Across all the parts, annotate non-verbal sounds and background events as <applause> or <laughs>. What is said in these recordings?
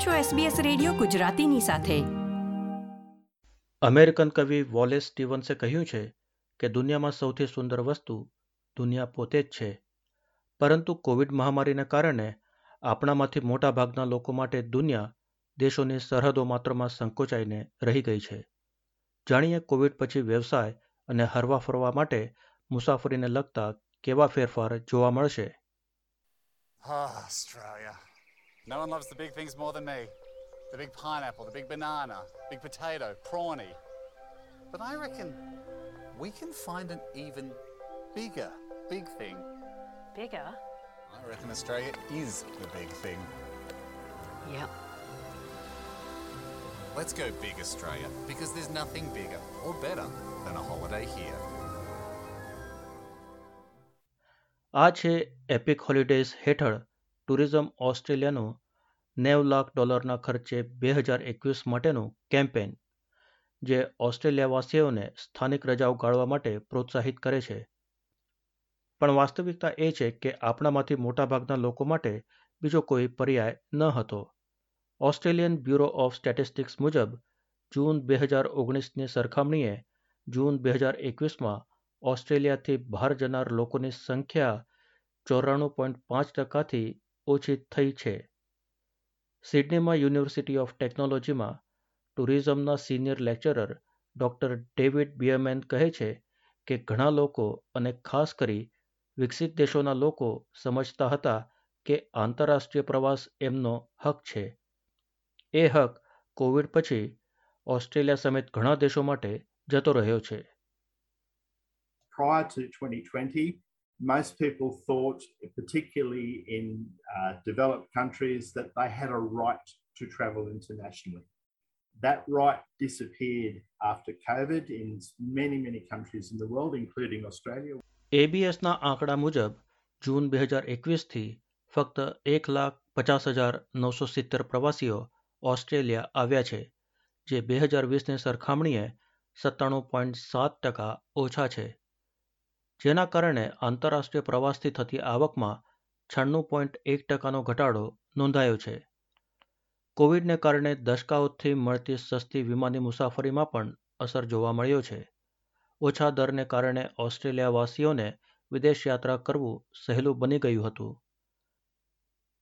આપ છો SBS radio ગુજરાતીની સાથે. અમેરિકન કવિ વોલેસ સ્ટીવન્સે કહ્યું છે કે દુનિયામાં સૌથી સુંદર વસ્તુ દુનિયા પોતે જ છે. પરંતુ કોવિડ મહામારીને કારણે આપણામાંથી મોટા ભાગના લોકો માટે દુનિયા દેશોની સરહદો માત્રમાં સંકોચાઈને રહી ગઈ છે. જાણીએ કોવિડ પછી વ્યવસાય અને હરવા ફરવા માટે મુસાફરીને લગતા કેવા ફેરફાર જોવા મળશે? હા. No one loves the big things more than me. The big pineapple, the big banana, big potato, prawny. But I reckon we can find an even bigger big thing. Bigger? I reckon Australia is the big thing. Yep. Let's go big Australia because there's nothing bigger or better than a holiday here. આ છે epic holidays હેઠળ tourism ઓસ્ટ્રેલિયાનું નેવ લાખ ડોલરના ખર્ચે બે હજાર એકવીસ માટેનું કેમ્પેન, જે ઓસ્ટ્રેલિયાવાસીઓને સ્થાનિક રજાઓ ગાળવા માટે પ્રોત્સાહિત કરે છે. પણ વાસ્તવિકતા એ છે કે આપણામાંથી મોટાભાગના લોકો માટે બીજો કોઈ પર્યાય ન હતો. ઓસ્ટ્રેલિયન બ્યુરો ઓફ સ્ટેટિસ્ટિક્સ મુજબ, જૂન બે હજાર ઓગણીસની સરખામણીએ જૂન બે હજાર એકવીસમાં ઓસ્ટ્રેલિયાથી બહાર જનાર લોકોની સંખ્યા ચોરાણું પોઈન્ટ પાંચ ટકાથી ઓછી થઈ છે. સિડનીમાં યુનિવર્સિટી ઓફ ટેકનોલોજીમાં ટુરિઝમના સિનિયર લેક્ચરર ડૉક્ટર ડેવિડ બિયમેન કહે છે કે ઘણા લોકો અને ખાસ કરી વિકસિત દેશોના લોકો સમજતા હતા કે આંતરરાષ્ટ્રીય પ્રવાસ એમનો હક છે. એ હક કોવિડ પછી ઓસ્ટ્રેલિયા સમેત ઘણા દેશો માટે જતો રહ્યો છે. Prior to 2020, most people thought, particularly in uh, developed countries, that they had a right to travel internationally. That right disappeared after COVID in many, many countries in the world, including Australia. એબીએસના આંકડા મુજબ જૂન બે હજાર એકવીસથી ફક્ત એક લાખ પચાસ હજાર નવસો સિત્તેર પ્રવાસીઓ ઓસ્ટ્રેલિયા આવ્યા છે જે બે હજાર વીસની સરખામણીએ સત્તાણું પોઈન્ટ સાત ટકા ઓછા છે જેના કારણે આંતરરાષ્ટ્રીય પ્રવાસથી થતી આવકમાં છન્નું પોઈન્ટ એક ટકાનો ઘટાડો નોંધાયો છે. કોવિડને કારણે દશકાઓથી મળતી સસ્તી વિમાની મુસાફરીમાં પણ અસર જોવા મળ્યો છે. ઓછા દરને કારણે ઓસ્ટ્રેલિયાવાસીઓને વિદેશ યાત્રા કરવું સહેલું બની ગયું હતું.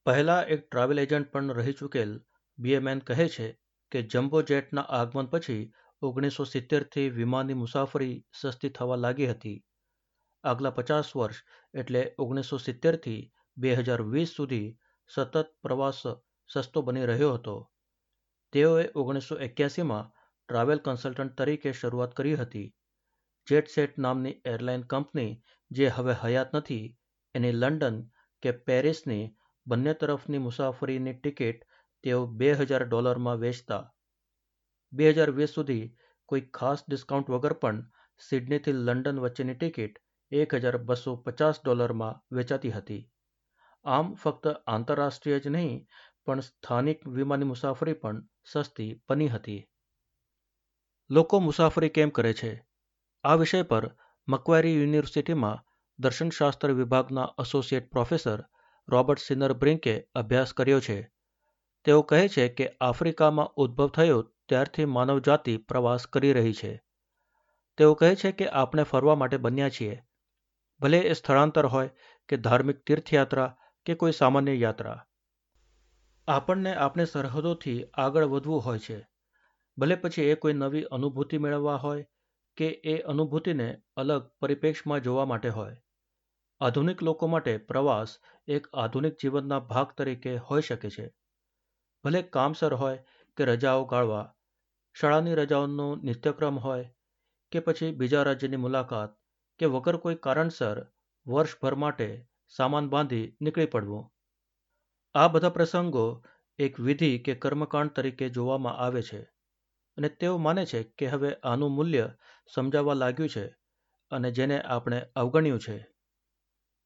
પહેલાં એક ટ્રાવેલ એજન્ટ પણ રહી ચૂકેલ બીએમએન કહે છે કે જમ્બો જેટના આગમન પછી ઓગણીસો સિત્તેરથી વિમાની મુસાફરી સસ્તી થવા લાગી હતી. આગલા પચાસ વર્ષ, એટલે ઓગણીસો સિત્તેરથી બે હજાર વીસ સુધી સતત પ્રવાસ સસ્તો બની રહ્યો હતો. તેઓએ ઓગણીસો એક્યાસીમાં ટ્રાવેલ કન્સલ્ટન્ટ તરીકે શરૂઆત કરી હતી. જેટસેટ નામની એરલાઇન કંપની, જે હવે હયાત નથી, એની લંડન કે પેરિસની બંને તરફની મુસાફરીની ટિકિટ તેઓ બે હજાર ડોલરમાં વેચતા. બે હજાર વીસ સુધી કોઈ ખાસ ડિસ્કાઉન્ટ વગર પણ સિડનીથી લંડન વચ્ચેની ટિકિટ એક હજાર બસો પચાસ ડોલરમાં વેચાતી હતી. આમ ફક્ત આંતરરાષ્ટ્રીય જ નહીં, પણ સ્થાનિક વિમાની મુસાફરી પણ સસ્તી બની હતી. લોકો મુસાફરી કેમ કરે છે? આ વિષય પર મકવારી યુનિવર્સિટીમાં દર્શનશાસ્ત્ર વિભાગના એસોસિએટ પ્રોફેસર રોબર્ટ સિનર બ્રિંકે અભ્યાસ કર્યો છે. તેઓ કહે છે કે આફ્રિકામાં ઉદ્ભવ થયો ત્યારથી માનવજાતિ પ્રવાસ કરી રહી છે. તેઓ કહે છે કે આપણે ફરવા માટે બન્યા છીએ. ભલે એ સ્થળાંતર હોય કે ધાર્મિક તીર્થયાત્રા કે કોઈ સામાન્ય યાત્રા. આપણને આપણી સરહદોથી આગળ વધવું હોય છે. ભલે પછી એ કોઈ નવી અનુભૂતિ મેળવવા હોય કે એ અનુભૂતિને અલગ પરિપ્રેક્ષમાં જોવા માટે હોય. આધુનિક લોકો માટે પ્રવાસ એક આધુનિક જીવનના ભાગ તરીકે હોઈ શકે છે. ભલે કામસર હોય કે રજાઓ ગાળવા, શાળાની રજાઓનો નિત્યક્રમ હોય કે પછી બીજા રાજ્યની મુલાકાત કે વગર કોઈ કારણસર વર્ષભર માટે સામાન બાંધી નીકળી પડવું આ બધા પ્રસંગો એક વિધિ કે કર્મકાંડ તરીકે જોવામાં આવે છે અને તેઓ માને છે કે હવે આનું મૂલ્ય સમજાવવા લાગ્યું છે અને જેને આપણે અવગણ્યું છે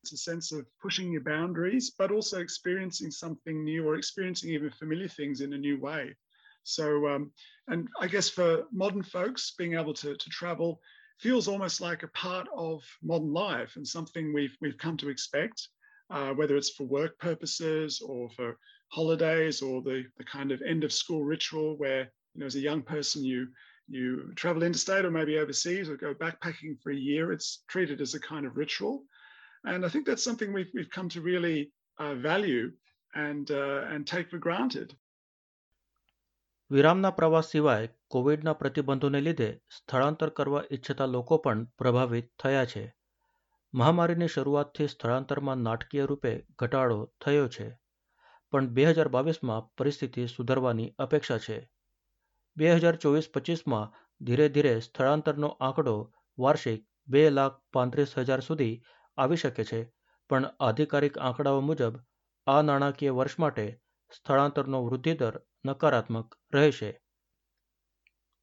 It's a sense of pushing your boundaries, but also experiencing something new or experiencing even familiar things in a new way. So, um, and I guess for modern folks, being able to, to travel feels almost like a part of modern life and something we've, we've come to expect. uh, whether it's for work purposes or for holidays or the, the kind of end of school ritual where, you know, as a young person, you you travel interstate or maybe overseas or go backpacking for a year. It's treated as a kind of ritual. And I think that's something we've, we've come to really uh, value and, uh, and take for granted. વિરામના પ્રવાસ સિવાય કોવિડના પ્રતિબંધોને લીધે સ્થળાંતર કરવા ઈચ્છતા લોકો પણ પ્રભાવિત થયા છે. મહામારીની શરૂઆતથી સ્થળાંતરમાં નાટકીય રૂપે ઘટાડો થયો છે. પણ બે હજાર બાવીસમાં પરિસ્થિતિ સુધરવાની અપેક્ષા છે. બે હજાર ચોવીસ પચીસમાં ધીરે ધીરે સ્થળાંતરનો આંકડો વાર્ષિક બે લાખ પાંત્રીસ હજાર સુધી આવી શકે છે. પણ આધિકારિક આંકડાઓ મુજબ આ નાણાકીય વર્ષ માટે સ્થળાંતરનો વૃદ્ધિદર નકારાત્મક રહેશે.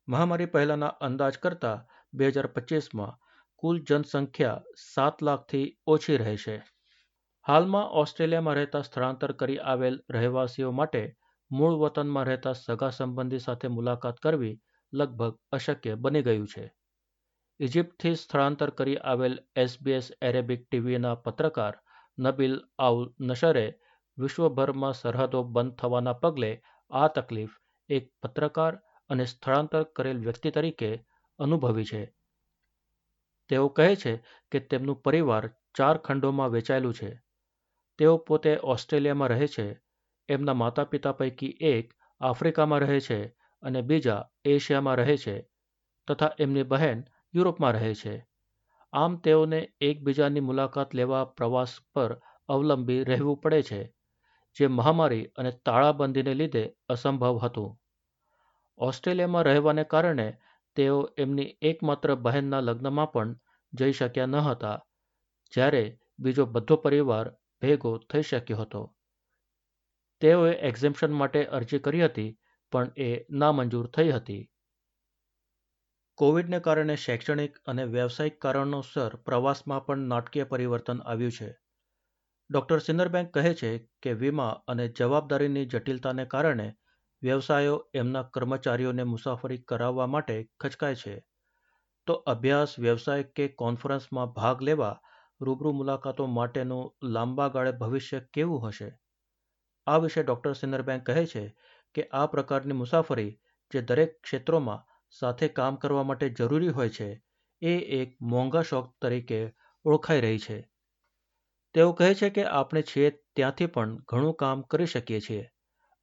મહામારી પહેલાના અંદાજ કરતાં બે હજાર પચીસમાં કુલ જનસંખ્યા સાત લાખથી ઓછી રહેશે. હાલમાં ઓસ્ટ્રેલિયામાં રહેતા સ્થળાંતર કરી આવેલ રહેવાસીઓ માટે મૂળ વતનમાં રહેતા સગા સંબંધી સાથે મુલાકાત કરવી લગભગ અશક્ય બની ગયું છે. ઇજિપ્તથી સ્થળાંતર કરી આવેલ એસબીએસ એરેબિક ટીવીના પત્રકાર નબીલ આઉલ નશરે વિશ્વભરમાં સરહદો બંધ થવાના પગલે આ તકલીફ એક પત્રકાર અને સ્થળાંતર કરેલ વ્યક્તિ તરીકે અનુભવી છે. તેઓ કહે છે કે તેમનું પરિવાર ચાર ખંડોમાં વેચાયેલું છે. તેઓ પોતે ઓસ્ટ્રેલિયામાં રહે છે, એમના માતા પિતા પૈકી એક આફ્રિકામાં રહે છે અને બીજા એશિયામાં રહે છે તથા એમની બહેન યુરોપમાં રહે છે. આમ તેઓને એકબીજાની મુલાકાત લેવા પ્રવાસ પર અવલંબી રહેવું પડે છે. જે મહામારી અને તાળાબંધીને લીધે અસંભવ હતું. ઓસ્ટ્રેલિયામાં રહેવાને કારણે તેઓ એમની એકમાત્ર બહેનના લગ્નમાં પણ જઈ શક્યા ન હતા, જ્યારે બીજો બધો પરિવાર ભેગો થઈ શક્યો હતો. તેઓએ એક્ઝેમ્પશન માટે અરજી કરી હતી, પણ એ નામંજૂર થઈ હતી. કોવિડને કારણે શૈક્ષણિક અને વ્યવસાયિક કારણોસર પ્રવાસમાં પણ નાટકીય પરિવર્તન આવ્યું છે. ડોક્ટર સિન્દરબેંક કહે છે કે વીમા અને જવાબદારીની જટિલતાને કારણે વ્યવસાયો એમના કર્મચારીઓને મુસાફરી કરાવવા માટે ખચકાય છે. તો અભ્યાસ, વ્યવસાય કે કોન્ફરન્સમાં ભાગ લેવા રૂબરૂ મુલાકાતો માટેનું લાંબા ગાળે ભવિષ્ય કેવું હશે? આ વિશે ડોક્ટર સિન્દરબેંક કહે છે કે આ પ્રકારની મુસાફરી જે દરેક ક્ષેત્રોમાં સાથે કામ કરવા માટે જરૂરી હોય છે, એ એક મોંઘા શોખ તરીકે ઓળખાઈ રહી છે. તેઓ કહે છે કે આપણે છીએ ત્યાંથી પણ ઘણું કામ કરી શકીએ છીએ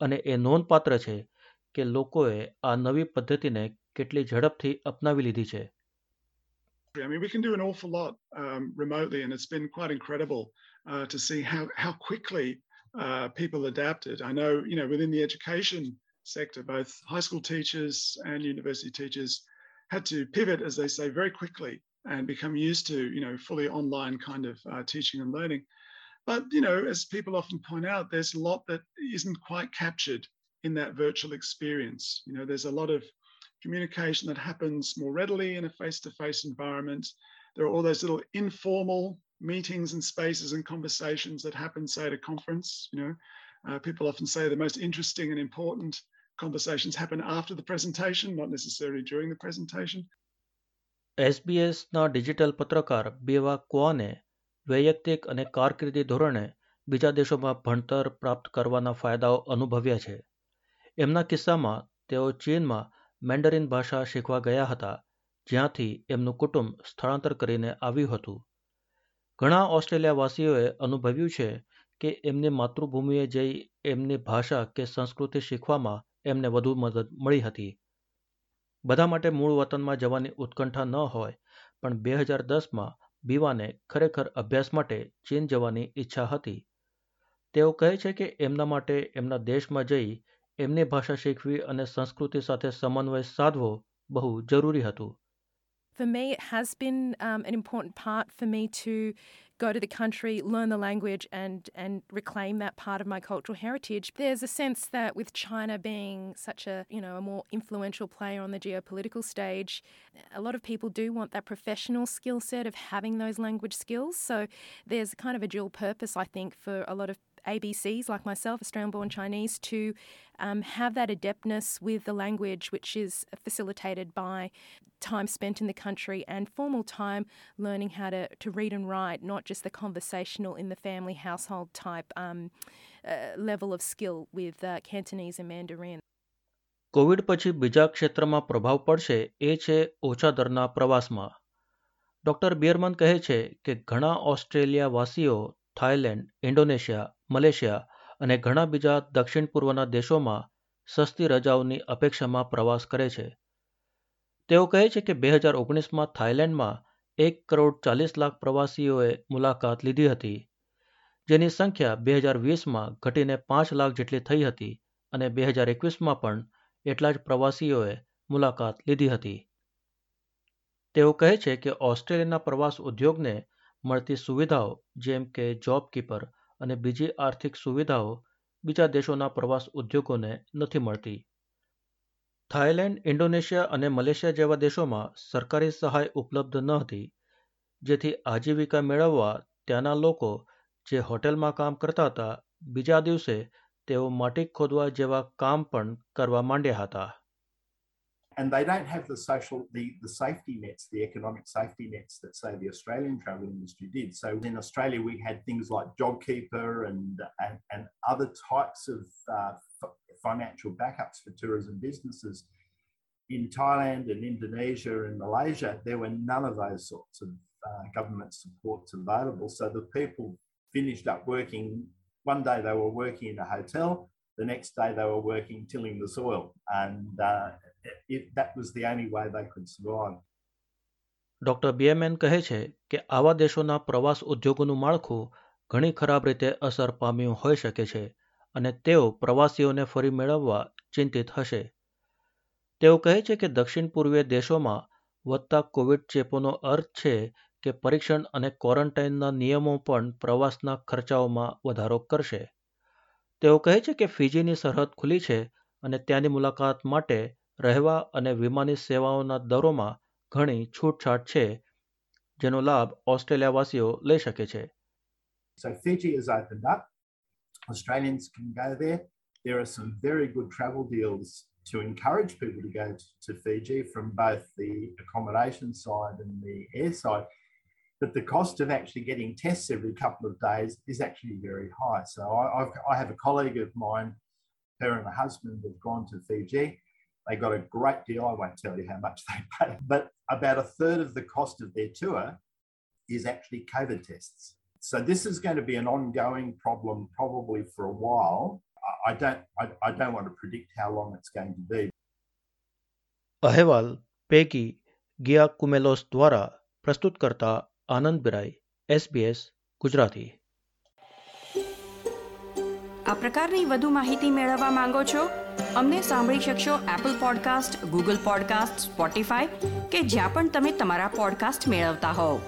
અને એ નોંધપાત્ર છે કે લોકોએ આ નવી પદ્ધતિને કેટલી ઝડપથી અપનાવી લીધી છે I mean, we can do an awful lot um, remotely, and it's been quite incredible uh, to see how how quickly uh, people adapted. I know, you know, within the education sector, both high school teachers and university teachers had to pivot, as they say, very quickly and become used to, you know, fully online kind of uh, teaching and learning. But, you know, as people often point out, there's a lot that isn't quite captured in that virtual experience. You know, there's a lot of communication that happens more readily in a face-to-face environment. There are all those little informal meetings and spaces and conversations that happen, say, at a conference. You know, uh, people often say the most interesting and important conversations happen after the presentation, not necessarily during the presentation. એસબીએસના digital પત્રકાર બેવા ક્વાને વૈયક્તિક અને કારકિર્દી ધોરણે બીજા દેશોમાં ભણતર પ્રાપ્ત કરવાના ફાયદાઓ અનુભવ્યા છે. એમના કિસ્સામાં તેઓ ચીનમાં મેન્ડરિન ભાષા શીખવા ગયા હતા, જ્યાંથી એમનું કુટુંબ સ્થળાંતર કરીને આવ્યું હતું. ઘણા ઓસ્ટ્રેલિયાવાસીઓએ અનુભવ્યું છે કે એમની માતૃભૂમિએ જઈ એમની ભાષા કે સંસ્કૃતિ શીખવામાં એમને વધુ મદદ મળી હતી. બધા માટે મૂળ વતનમાં જવાની ઉત્કંઠા ન હોય, પણ બે હજાર દસમાં બીવાને ખરેખર અભ્યાસ માટે ચીન જવાની ઈચ્છા હતી. તેઓ કહે છે કે એમના માટે એમના દેશમાં જઈ એમની ભાષા શીખવી અને સંસ્કૃતિ સાથે સમન્વય સાધવો બહુ જરૂરી હતું. For me, it has been um, an important part for me to go to the country, learn the language, and and reclaim that part of my cultural heritage. There's a sense that with China being such a you know a more influential player on the geopolitical stage, a lot of people do want that professional skill set of having those language skills. So there's kind of a dual purpose, I think, for a lot of ABCs like myself, Australian born Chinese, to um, have that adeptness with the language, which is facilitated by time spent in the country and formal time learning how to, to read and write, not just the conversational in the family household type um, uh, level of skill with uh, Cantonese and Mandarin. COVID પછી બીજા ક્ષેત્રમાં પ્રભાવ પડશે એ છે ઓછા દરના પ્રવાસમાં doctor બિયરમન કહે છે કે ઘણા ઓસ્ટ્રેલિયા વાસીઓ થાઇલેન્ડ, ઇન્ડોનેશિયા, મલેશિયા અને ઘણા બીજા દક્ષિણ પૂર્વના દેશોમાં સસ્તી રજાઓની અપેક્ષામાં પ્રવાસ કરે છે. તેઓ કહે છે કે બે હજાર ઓગણીસમાં થાઇલેન્ડમાં એક કરોડ ચાલીસ લાખ પ્રવાસીઓએ મુલાકાત લીધી હતી, જેની સંખ્યા બે હજાર વીસમાં ઘટીને પાંચ લાખ જેટલી થઈ હતી અને બે હજાર એકવીસમાં પણ એટલા જ પ્રવાસીઓએ મુલાકાત લીધી હતી. તેઓ કહે છે કે ઓસ્ટ્રેલિયાના પ્રવાસ ઉદ્યોગને મળતી સુવિધાઓ જેમ કે જોબ કીપર અને બીજી આર્થિક સુવિધાઓ બીજા દેશોના પ્રવાસ ઉદ્યોગોને નથી મળતી. થાઇલેન્ડ, ઇન્ડોનેશિયા અને મલેશિયા જેવા દેશોમાં સરકારી સહાય ઉપલબ્ધ ન હતી, જેથી આજીવિકા મેળવવા ત્યાંના લોકો જે હોટેલમાં કામ કરતા હતા, બીજા દિવસે તેઓ માટી ખોદવા જેવા કામ પણ કરવા માંડ્યા હતા. And they don't have the social the, the safety nets the economic safety nets that say the australian travel industry did. So in australia we had things like jobkeeper and and, and other types of uh, financial backups for tourism businesses. In thailand and indonesia and malaysia there were none of those sorts of uh, government supports available. So the people finished up working one day they were working in a hotel the next day they were working tilling the soil and uh, it, that was the only way they could survive. Doctor બીએમએન કહે છે કે આવા દેશોના પ્રવાસ ઉદ્યોગોનું માળખું ઘણી ખરાબ રીતે અસર પામ્યું હોઈ શકે છે અને તેઓ પ્રવાસીઓને ફરી મેળવવા ચિંતિત હશે તેઓ કહે છે કે દક્ષિણ પૂર્વીય દેશોમાં વધતા કોવિડ ચેપોનો અર્થ છે કે પરીક્ષણ અને ક્વોરન્ટાઇનના નિયમો પણ પ્રવાસના ખર્ચાઓમાં વધારો કરશે તેઓ કહે છે કે ફિજીની સરહદ ખુલી છે અને ત્યાંની મુલાકાત માટે રહેવા અને વિમાની સેવાઓના દરોમાં ઘણી છૂટછાટ છે જેનો લાભ ઓસ્ટ્રેલિયાવાસીઓ લઈ શકે છે So Fiji has opened up. Australians can go there. There are some very good travel deals to encourage people to go to, to Fiji from both the accommodation side and the air side. But the cost of actually getting tests every couple of days is actually very high. So I, I've, I have a colleague of mine, her and her husband have gone to Fiji. They got a great deal. I won't tell you how much they <laughs> paid, but about a third of the cost of their tour is actually COVID tests. So this is going to be an ongoing problem probably for a while. I don't, I, I don't want to predict how long it's going to be. અહેવાલ પેગી ગિયા કુમેલોસ દ્વારા પ્રસ્તુત કરતા આનંદ બિરાઈ SBS Gujarati. આ પ્રકારની વધુ માહિતી મેળવવા માંગો છો? અમને સાંભળી શકશો Apple podcast Google podcast Spotify કે જ્યાં પણ તમે તમારા પોડકાસ્ટ મેળવતા હોવ.